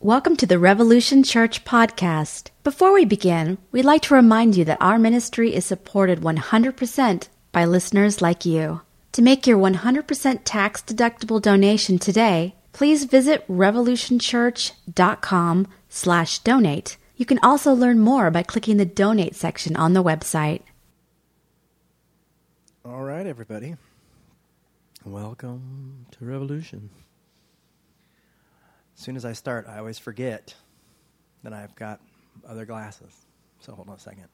Welcome to the Revolution Church podcast. Before we begin, we'd like to remind you that our ministry is supported 100% by listeners like you. To make your 100% tax deductible donation today, please visit revolutionchurch.com slash donate. You can also learn more by clicking the donate section on the website. All right, everybody. Welcome to Revolution. As soon as I start, I always forget that I've got other glasses. So hold on a second.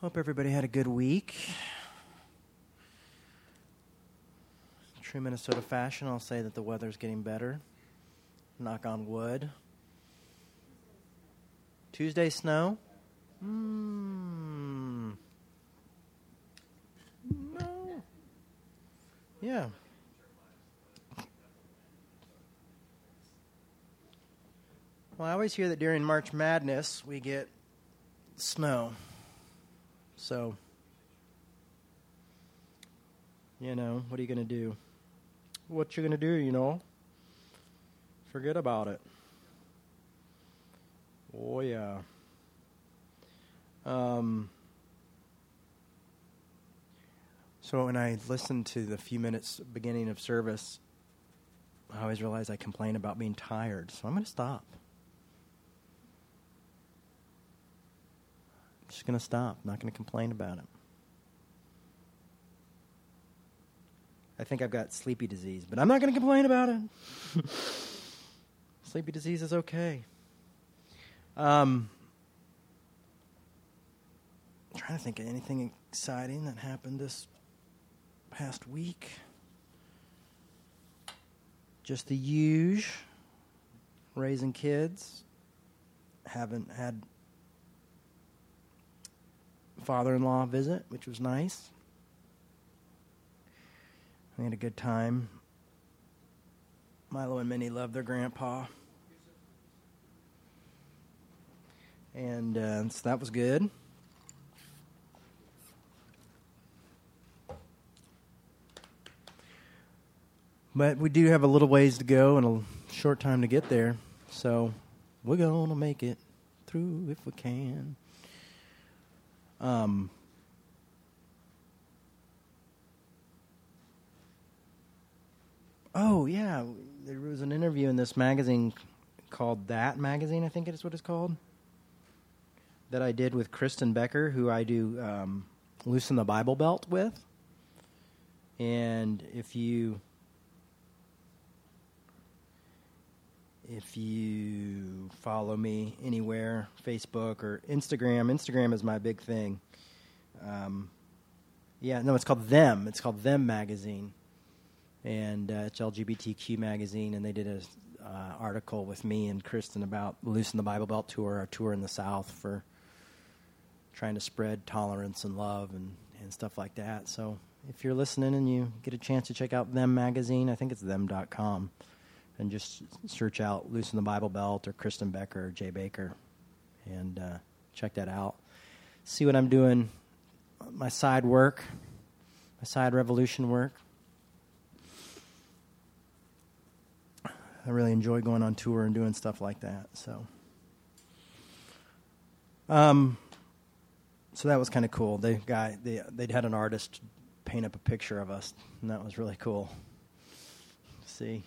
Hope everybody had a good week. True Minnesota fashion, I'll say that the weather's getting better. Knock on wood. Tuesday snow? Hmm. No. Yeah. Well, I always hear that during March Madness we get snow. So, you know, what are you going to do? What you going to do, you know? Forget about it. Oh, yeah. Um, so when I listen to the few minutes beginning of service, I always realize I complain about being tired. So I'm going to stop. I'm just going to stop. I'm not going to complain about it. I think I've got sleepy disease, but I'm not going to complain about it. sleepy disease is okay. Um, I'm trying to think of anything exciting that happened this past week. Just the huge raising kids. Haven't had father-in-law visit, which was nice. We had a good time. Milo and Minnie love their grandpa. And uh, so that was good. But we do have a little ways to go and a short time to get there. So we're going to make it through if we can. Um, oh, yeah. There was an interview in this magazine called That Magazine, I think it is what it's called, that I did with Kristen Becker, who I do um, Loosen the Bible Belt with. And if you if you follow me anywhere, Facebook or Instagram, Instagram is my big thing. Um, yeah, no, it's called Them. It's called Them Magazine, and uh, it's LGBTQ magazine. And they did an uh, article with me and Kristen about Loosen the Bible Belt tour, our tour in the South for trying to spread tolerance and love and, and stuff like that. So if you're listening and you get a chance to check out Them Magazine, I think it's them.com and just search out Loosen the Bible Belt or Kristen Becker or Jay Bakker and uh, check that out. See what I'm doing, my side work, my side revolution work. I really enjoy going on tour and doing stuff like that. So, um, so that was kind of cool. They guy they they'd had an artist paint up a picture of us, and that was really cool. See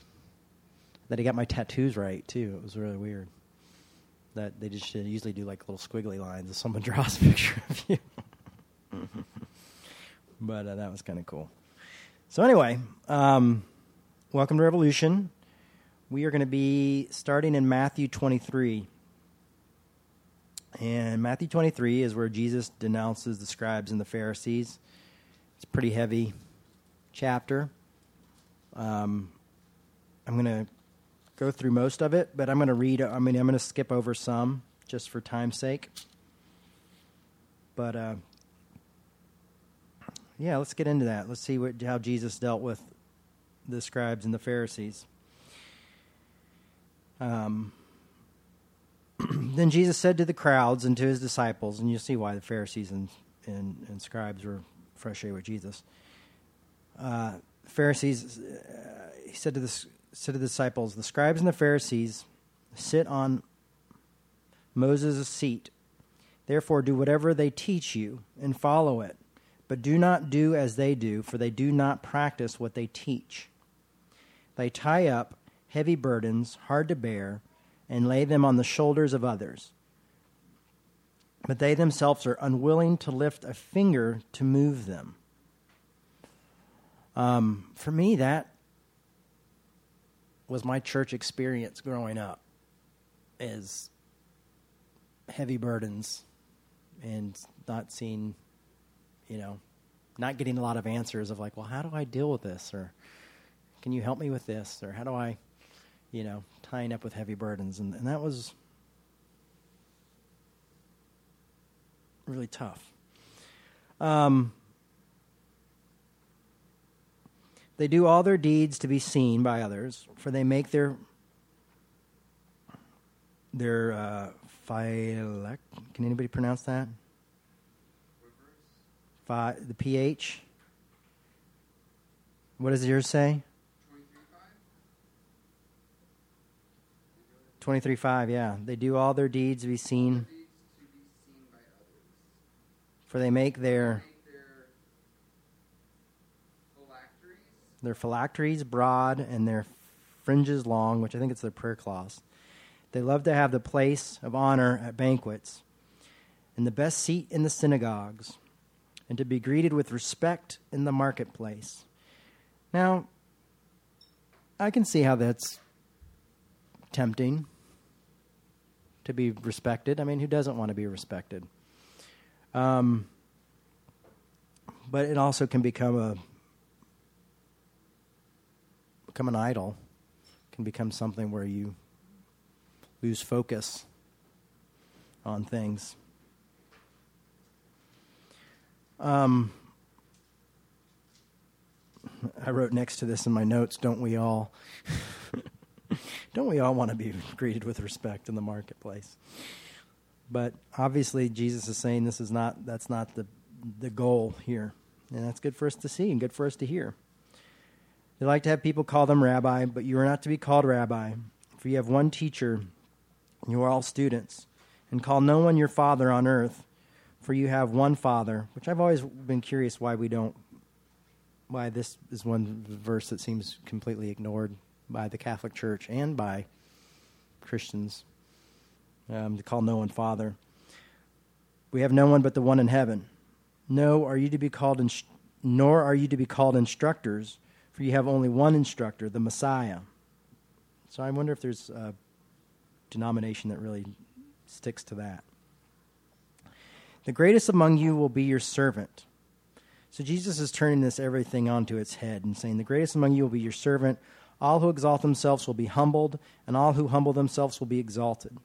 that he got my tattoos right too. It was really weird. That they just usually do like little squiggly lines if someone draws a picture of you. but uh, that was kind of cool. So anyway, um, welcome to Revolution. We are going to be starting in Matthew 23. And Matthew 23 is where Jesus denounces the scribes and the Pharisees. It's a pretty heavy chapter. Um, I'm going to go through most of it, but I'm going to read. I mean, I'm going to skip over some just for time's sake. But uh, yeah, let's get into that. Let's see what, how Jesus dealt with the scribes and the Pharisees. Um, then Jesus said to the crowds and to his disciples, and you'll see why the Pharisees and, and, and scribes were frustrated with Jesus. Uh, Pharisees, uh, he said to, the, said to the disciples, the scribes and the Pharisees sit on Moses' seat. Therefore, do whatever they teach you and follow it. But do not do as they do, for they do not practice what they teach. They tie up heavy burdens, hard to bear, and lay them on the shoulders of others. But they themselves are unwilling to lift a finger to move them. Um, for me, that was my church experience growing up is heavy burdens and not seeing you know not getting a lot of answers of like well how do i deal with this? Or can you help me with this? Or how do i you know tying up with heavy burdens? And, and that was really tough. Um, They do all their deeds to be seen by others, for they make their their uh, phylec. Can anybody pronounce that? Phi, the ph. What does yours say? Twenty-three five. Yeah, they do all their deeds to be seen. For they make their their phylacteries broad and their fringes long, which I think it's their prayer cloths. They love to have the place of honor at banquets and the best seat in the synagogues and to be greeted with respect in the marketplace. Now, I can see how that's tempting to be respected. I mean, who doesn't want to be respected? Um, but it also can become a become an idol, can become something where you lose focus on things. Um, I wrote next to this in my notes, don't we all? don't we all want to be greeted with respect in the marketplace? But obviously Jesus is saying this is not that's not the the goal here. And that's good for us to see and good for us to hear. They like to have people call them rabbi, but you are not to be called rabbi, for you have one teacher, and you are all students. And call no one your father on earth, for you have one father, which I've always been curious why we don't, why this is one verse that seems completely ignored by the Catholic Church and by Christians um, to call no one father. We have no one but the one in heaven. No, are you to be called, nor are you to be called instructors for you have only one instructor, the Messiah. So I wonder if there's a denomination that really sticks to that. The greatest among you will be your servant. So Jesus is turning this everything onto its head and saying, The greatest among you will be your servant. All who exalt themselves will be humbled, and all who humble themselves will be exalted.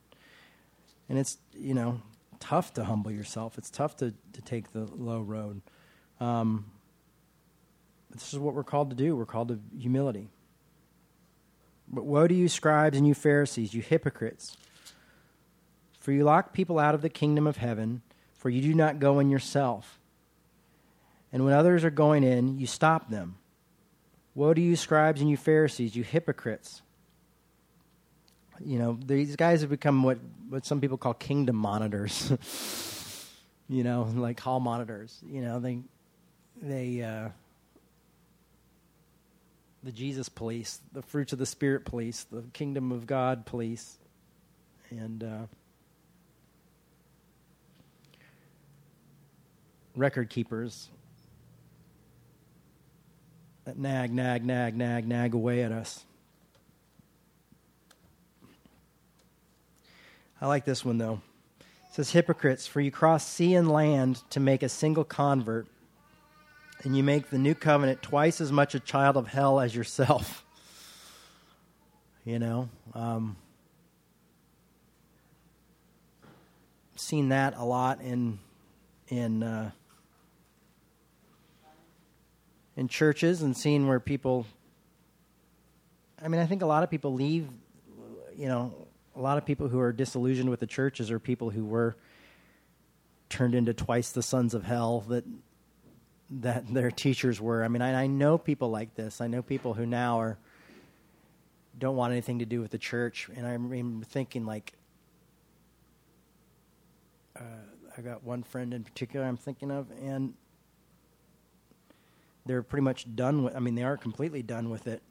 And it's, you know, tough to humble yourself. It's tough to, to take the low road. Um, this is what we're called to do. We're called to humility. But woe to you, scribes and you Pharisees, you hypocrites! For you lock people out of the kingdom of heaven, for you do not go in yourself. And when others are going in, you stop them. Woe to you, scribes and you Pharisees, you hypocrites! You know, these guys have become what, what some people call kingdom monitors. you know, like hall monitors. You know, they, they, uh, the Jesus police, the fruits of the Spirit police, the kingdom of God police. And uh, record keepers that nag, nag, nag, nag, nag away at us. I like this one though. It says, Hypocrites, for you cross sea and land to make a single convert and you make the new covenant twice as much a child of hell as yourself. You know, um, seen that a lot in in uh, in churches and seen where people. I mean, I think a lot of people leave, you know, a lot of people who are disillusioned with the churches are people who were turned into twice the sons of hell that that their teachers were. I mean, I, I know people like this. I know people who now are don't want anything to do with the church, and I'm thinking like, uh, I got one friend in particular I'm thinking of, and they're pretty much done with. I mean, they are completely done with it,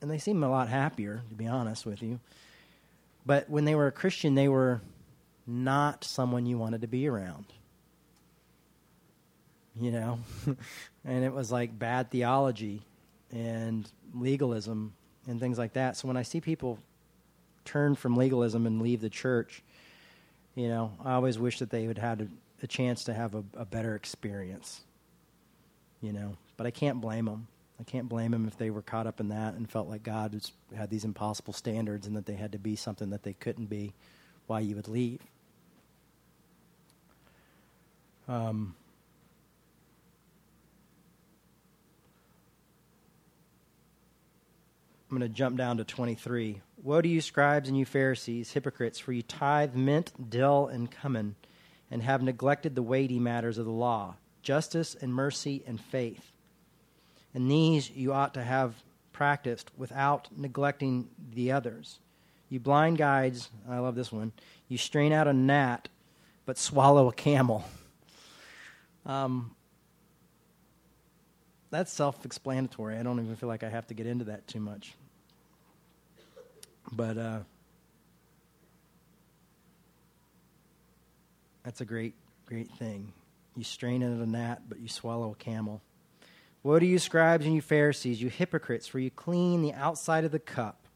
and they seem a lot happier, to be honest with you. But when they were a Christian, they were not someone you wanted to be around. You know, and it was like bad theology and legalism and things like that. So when I see people turn from legalism and leave the church, you know, I always wish that they would had a, a chance to have a, a better experience. You know, but I can't blame them. I can't blame them if they were caught up in that and felt like God was, had these impossible standards and that they had to be something that they couldn't be. Why you would leave? Um, I'm going to jump down to 23. Woe to you, scribes and you Pharisees, hypocrites, for you tithe mint, dill, and cumin, and have neglected the weighty matters of the law, justice and mercy and faith. And these you ought to have practiced without neglecting the others. You blind guides, I love this one, you strain out a gnat, but swallow a camel. Um, that's self explanatory. I don't even feel like I have to get into that too much. But uh, that's a great, great thing. You strain out a gnat, but you swallow a camel. Woe to you, scribes and you Pharisees, you hypocrites, for you clean the outside of the cup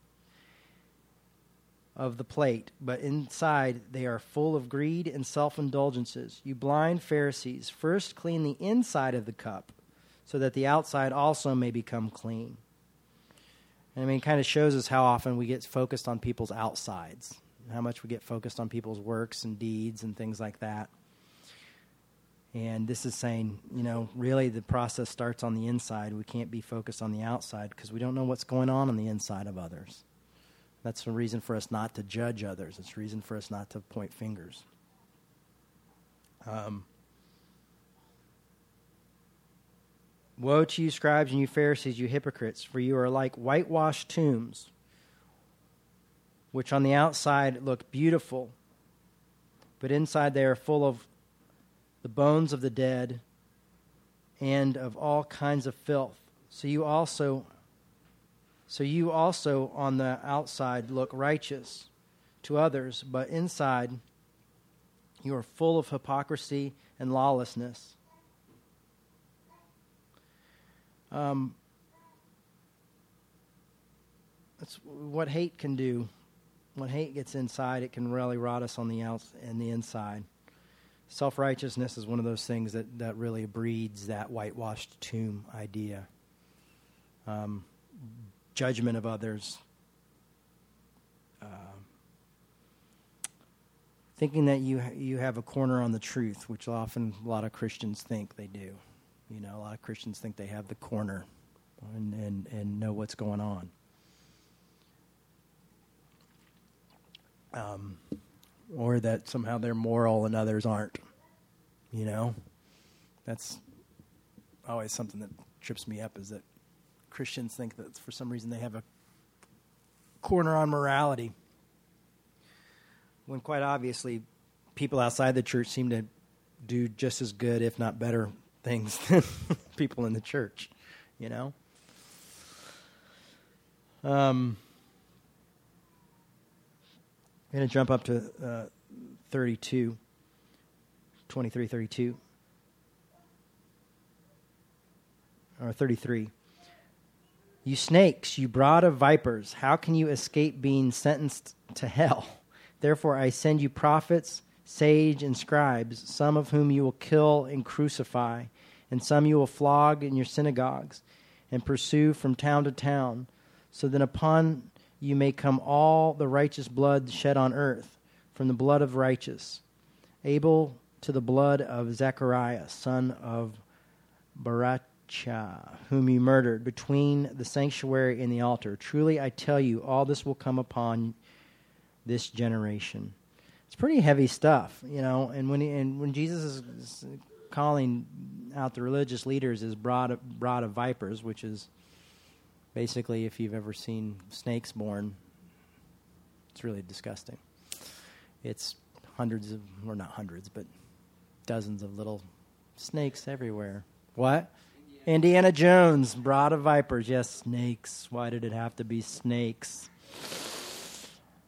of the plate, but inside they are full of greed and self indulgences. You blind Pharisees, first clean the inside of the cup so that the outside also may become clean. And I mean, it kind of shows us how often we get focused on people's outsides, how much we get focused on people's works and deeds and things like that. And this is saying, you know, really the process starts on the inside. We can't be focused on the outside because we don't know what's going on on the inside of others. That's a reason for us not to judge others. It's a reason for us not to point fingers. Um, Woe to you, scribes and you Pharisees, you hypocrites, for you are like whitewashed tombs, which on the outside look beautiful, but inside they are full of the bones of the dead and of all kinds of filth. So you also so you also on the outside look righteous to others, but inside you are full of hypocrisy and lawlessness. Um, that's what hate can do. When hate gets inside, it can really rot us on the outs and the inside. Self righteousness is one of those things that, that really breeds that whitewashed tomb idea. Um, judgment of others. Uh, thinking that you you have a corner on the truth, which often a lot of Christians think they do. You know, a lot of Christians think they have the corner and, and, and know what's going on. Um, or that somehow they're moral and others aren't. You know, that's always something that trips me up is that Christians think that for some reason they have a corner on morality, when quite obviously people outside the church seem to do just as good, if not better, things than people in the church, you know? Um, I'm going to jump up to uh, 32, 23, 32, or 33. You snakes, you brood of vipers, how can you escape being sentenced to hell? Therefore, I send you prophets sage, and scribes, some of whom you will kill and crucify, and some you will flog in your synagogues and pursue from town to town, so that upon you may come all the righteous blood shed on earth, from the blood of righteous, Abel to the blood of Zechariah, son of Barachiah, whom you murdered between the sanctuary and the altar. Truly I tell you, all this will come upon this generation. It's pretty heavy stuff, you know. And when he, and when Jesus is calling out the religious leaders as brood of, brood of vipers, which is basically if you've ever seen snakes born, it's really disgusting. It's hundreds of, or not hundreds, but dozens of little snakes everywhere. What? Indiana Jones, brood of vipers. Yes, snakes. Why did it have to be snakes?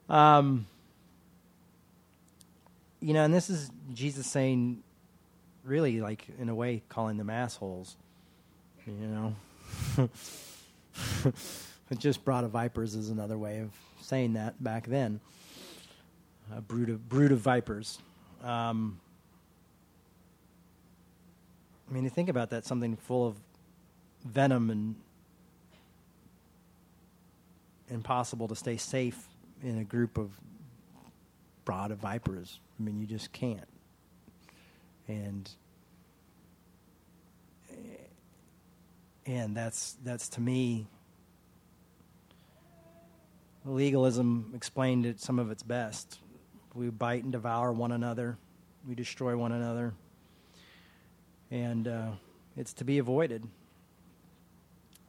Um, you know, and this is Jesus saying, really, like in a way, calling them assholes. You know, just brood of vipers is another way of saying that back then. A brood of brood of vipers. Um, I mean, you think about that, something full of venom and impossible to stay safe in a group of brood of vipers. I mean, you just can't. And and that's that's to me legalism explained it some of its best. We bite and devour one another. We destroy one another. And uh, it's to be avoided.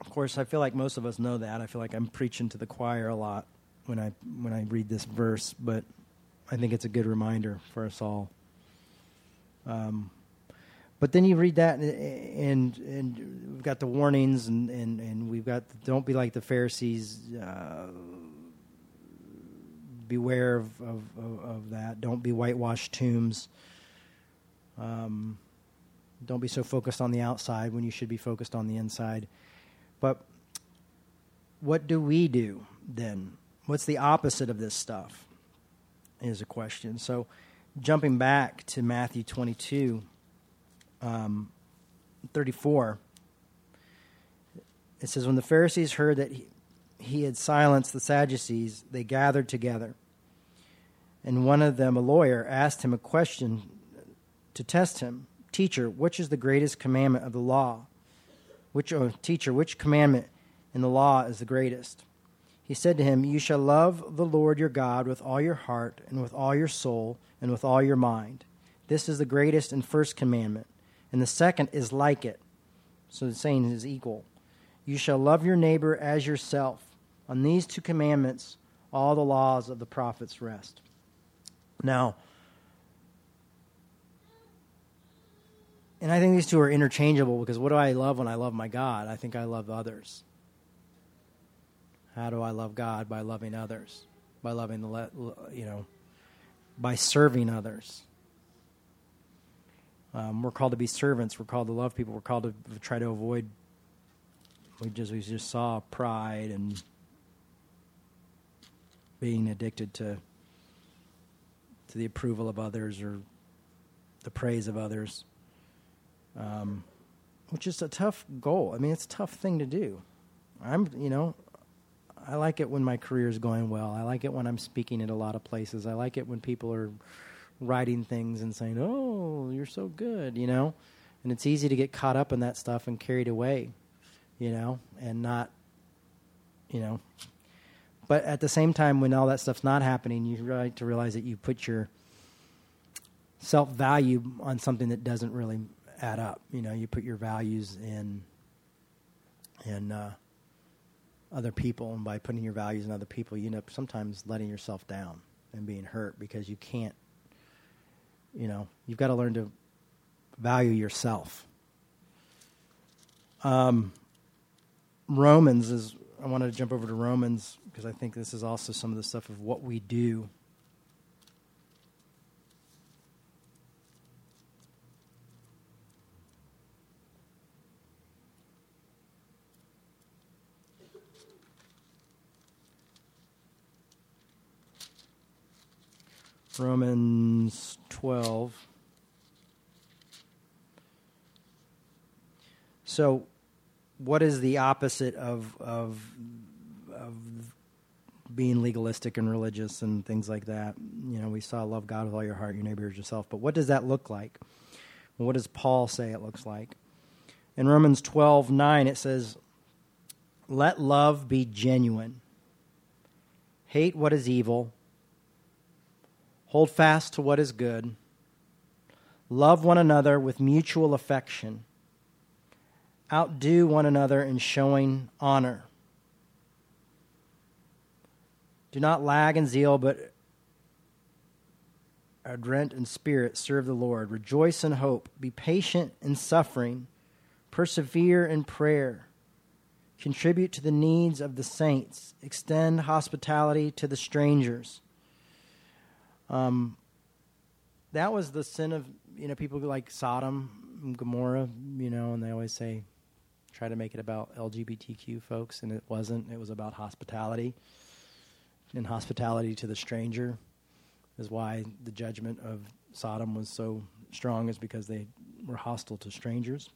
Of course, I feel like most of us know that. I feel like I'm preaching to the choir a lot when I when I read this verse, but I think it's a good reminder for us all. Um, but then you read that, and, and we've got the warnings, and, and, and we've got the, don't be like the Pharisees. Uh, beware of, of, of, that. Don't be whitewashed tombs. Um, don't be so focused on the outside when you should be focused on the inside. But what do we do then? What's the opposite of this stuff? Is a question. So, jumping back to Matthew 22, um, 34, it says, When the Pharisees heard that he, he had silenced the Sadducees, they gathered together. And one of them, a lawyer, asked him a question to test him Teacher, which is the greatest commandment of the law? Which, oh, teacher, which commandment in the law is the greatest? He said to him, You shall love the Lord your God with all your heart, and with all your soul, and with all your mind. This is the greatest and first commandment. And the second is like it. So the saying is equal. You shall love your neighbor as yourself. On these two commandments, all the laws of the prophets rest. Now, And I think these two are interchangeable because what do I love when I love my God? I think I love others. How do I love God? By loving others, by loving the, you know, by serving others. Um, we're called to be servants. We're called to love people. We're called to try to avoid. We just we just saw pride and being addicted to to the approval of others or the praise of others um, which is a tough goal. I mean, it's a tough thing to do. I'm, you know, I like it when my career is going well. I like it when I'm speaking at a lot of places. I like it when people are writing things and saying, "Oh, you're so good," you know. And it's easy to get caught up in that stuff and carried away, you know, and not, you know. But at the same time, when all that stuff's not happening, you like to realize that you put your self value on something that doesn't really add up. You know, you put your values in in uh, other people, and by putting your values in other people, you end up sometimes letting yourself down and being hurt because you can't. You know, you've got to learn to value yourself. Um, Romans is. I wanted to jump over to Romans because I think this is also some of the stuff of what we do Romans 12. So, what is the opposite of, of, of being legalistic and religious and things like that? You know, we saw love God with all your heart, your neighbor as yourself. But what does that look like? What does Paul say it looks like? In Romans 12 9, it says, Let love be genuine. Hate what is evil Hold fast to what is good. Love one another with mutual affection. Outdo one another in showing honor. Do not lag in zeal, but ardent in spirit, serve the Lord. Rejoice in hope. Be patient in suffering. Persevere in prayer. Contribute to the needs of the saints. Extend hospitality to the strangers. Um, that was the sin of you know people like Sodom and Gomorrah, you know, and they always say try to make it about LGBTQ folks, and it wasn't. It was about hospitality, and hospitality to the stranger is why the judgment of Sodom was so strong, is because they were hostile to strangers.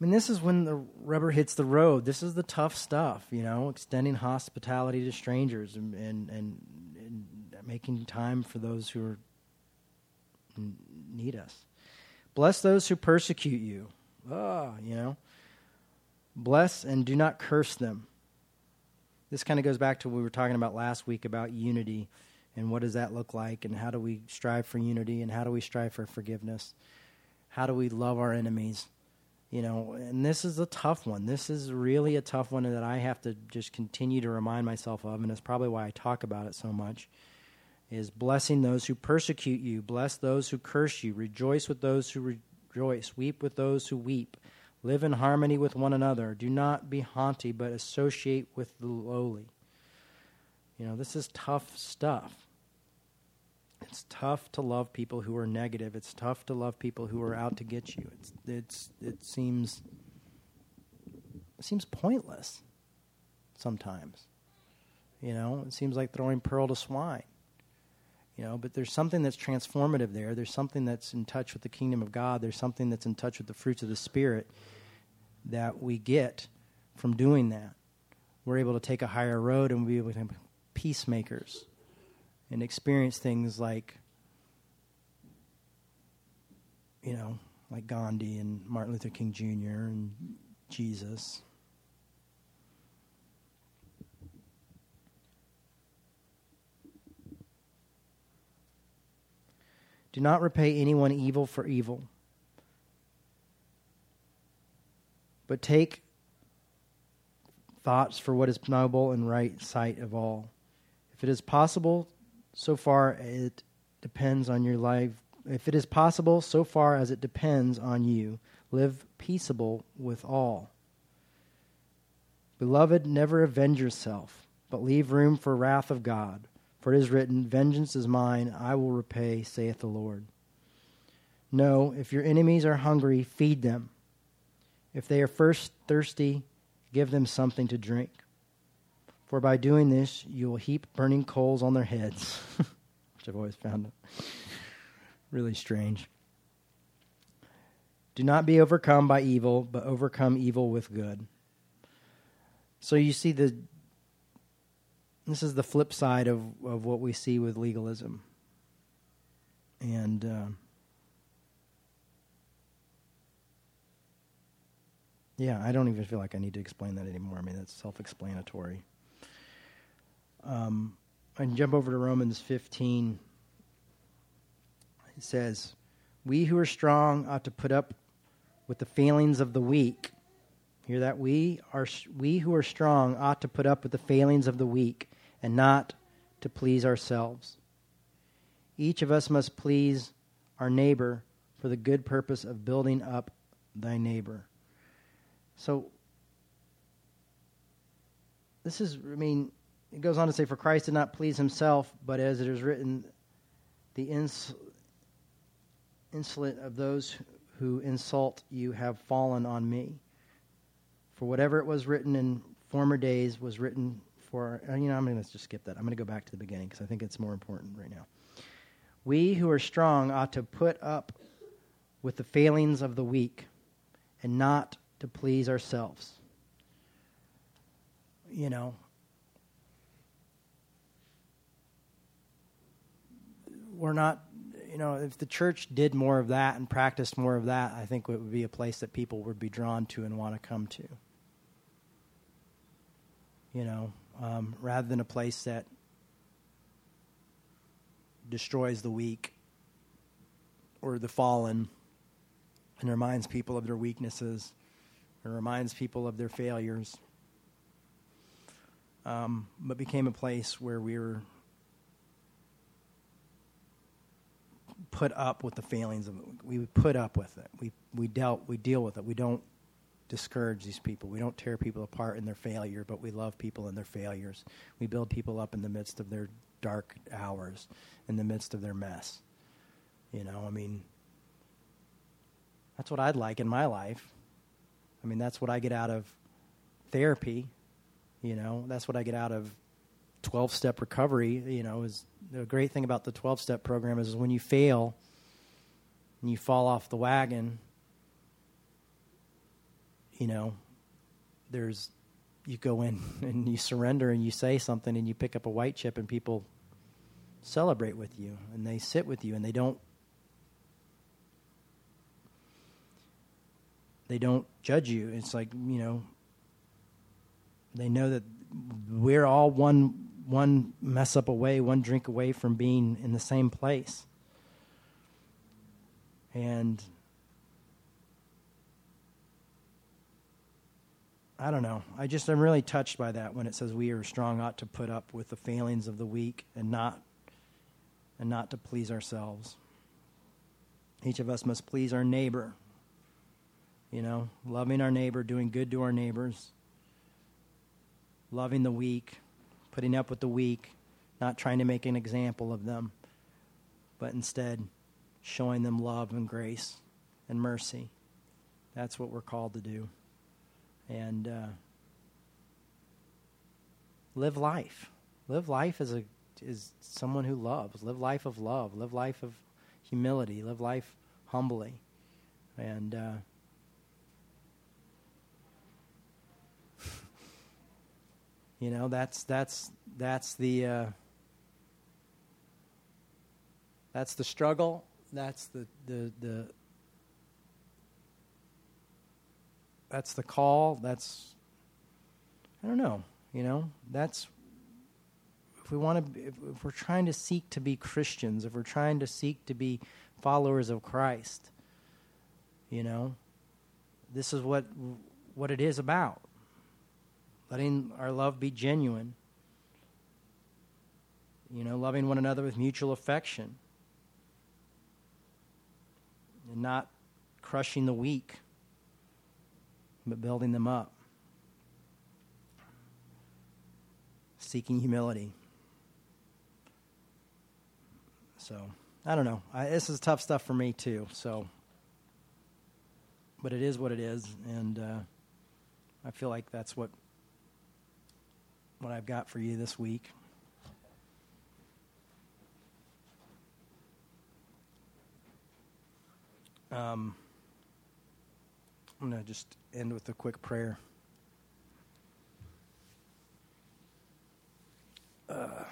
I mean, this is when the rubber hits the road. This is the tough stuff, you know, extending hospitality to strangers and, and, and, and making time for those who are, need us. Bless those who persecute you. Ah, you know. Bless and do not curse them. This kind of goes back to what we were talking about last week about unity and what does that look like and how do we strive for unity and how do we strive for forgiveness? How do we love our enemies? You know and this is a tough one. This is really a tough one that i have to just continue to remind myself of and it's probably why i talk about it so much is blessing those who persecute you bless those who curse you rejoice with those who rejoice weep with those who weep live in harmony with one another do not be haughty but associate with the lowly. You know this is tough stuff it's tough to love people who are negative. It's tough to love people who are out to get you. It's it's it seems it seems pointless sometimes. You know, it seems like throwing pearl to swine. You know, but there's something that's transformative there. There's something that's in touch with the kingdom of God. There's something that's in touch with the fruits of the spirit that we get from doing that. We're able to take a higher road and we'll be able to be peacemakers and experience things like, you know, like Gandhi and Martin Luther King Jr. and Jesus. Do not repay anyone evil for evil, but take thoughts for what is noble and right sight of all. If it is possible, so far it depends on your life. If it is possible, so far as it depends on you, live peaceable with all. Beloved, never avenge yourself, but leave room for wrath of God. For it is written, Vengeance is mine, I will repay, saith the Lord. No, if your enemies are hungry, feed them. If they are first thirsty, give them something to drink. For by doing this, you will heap burning coals on their heads, which I've always found really strange. Do not be overcome by evil, but overcome evil with good. So you see the this is the flip side of, of what we see with legalism. And uh, yeah, I don't even feel like I need to explain that anymore. I mean, that's self explanatory. Um, I can jump over to Romans 15. It says, We who are strong ought to put up with the failings of the weak. Hear that? We, are, we who are strong ought to put up with the failings of the weak and not to please ourselves. Each of us must please our neighbor for the good purpose of building up thy neighbor. So, this is, I mean, it goes on to say, For Christ did not please himself, but as it is written, the ins- insolent of those who insult you have fallen on me. For whatever it was written in former days was written for. Uh, you know, I'm going to just skip that. I'm going to go back to the beginning because I think it's more important right now. We who are strong ought to put up with the failings of the weak and not to please ourselves. You know, we're not you know, if the church did more of that and practiced more of that, I think it would be a place that people would be drawn to and want to come to. You know, um, rather than a place that destroys the weak or the fallen and reminds people of their weaknesses and reminds people of their failures. Um, but became a place where we were put up with the failings of. We put up with it. We we dealt we deal with it. We don't discourage these people. We don't tear people apart in their failure, but we love people in their failures. We build people up in the midst of their dark hours, in the midst of their mess. You know, I mean, that's what I'd like in my life. I mean, that's what I get out of therapy. You know, that's what I get out of 12 step recovery. You know, is the great thing about the 12 step program is when you fail and you fall off the wagon, you know, there's you go in and you surrender and you say something and you pick up a white chip and people celebrate with you and they sit with you and they don't they don't judge you. It's like, you know, they know that we're all one one mess up away, one drink away from being in the same place. And I don't know. I just am really touched by that when it says we are strong ought to put up with the failings of the weak and not and not to please ourselves. Each of us must please our neighbor. You know, loving our neighbor, doing good to our neighbors, loving the weak, putting up with the weak, not trying to make an example of them, but instead showing them love and grace and mercy. That's what we're called to do and uh, live life. Live life as a is someone who loves. Live life of love. Live life of humility. Live life humbly, and. Uh, you know that's that's that's the uh, that's the struggle that's the the the that's the call. That's I don't know. You know, that's if we want to, if, if, we're trying to seek to be Christians, if we're trying to seek to be followers of Christ, you know, this is what what it is about. Letting our love be genuine. You know, loving one another with mutual affection. And not crushing the weak but building them up. Seeking humility. So, I don't know. I, this is tough stuff for me, too. So, but it is what it is. And uh, I feel like that's what, what I've got for you this week. Um, I'm going to just end with a quick prayer. Uh,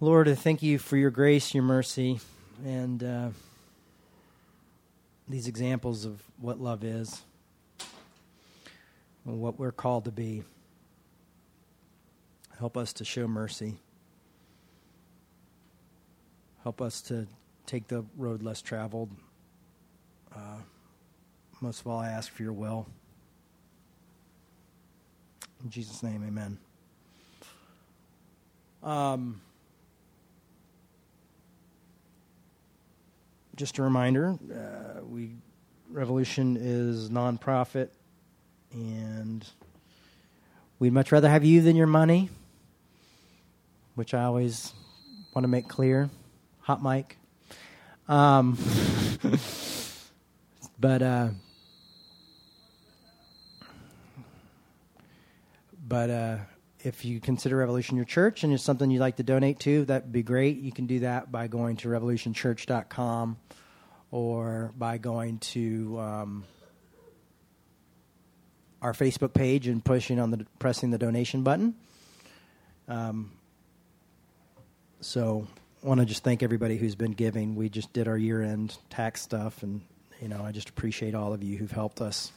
Lord, I thank you for your grace, your mercy, and uh, these examples of what love is, and what we're called to be. Help us to show mercy. Help us to take the road less traveled uh, most of all, I ask for your will. In Jesus' name, amen. Um, just a reminder uh, we Revolution is nonprofit, and we'd much rather have you than your money, which I always want to make clear. Hot mic. Um, But uh, but uh, if you consider Revolution your church and it's something you'd like to donate to, that'd be great. You can do that by going to revolutionchurch.com or by going to um, our Facebook page and pushing on the pressing the donation button. Um, so, want to just thank everybody who's been giving. We just did our year end tax stuff and you know, I just appreciate all of you who've helped us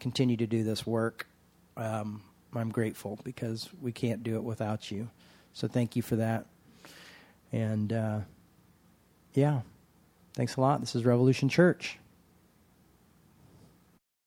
continue to do this work. Um, I'm grateful because we can't do it without you. So thank you for that. And uh, yeah, thanks a lot. This is Revolution Church.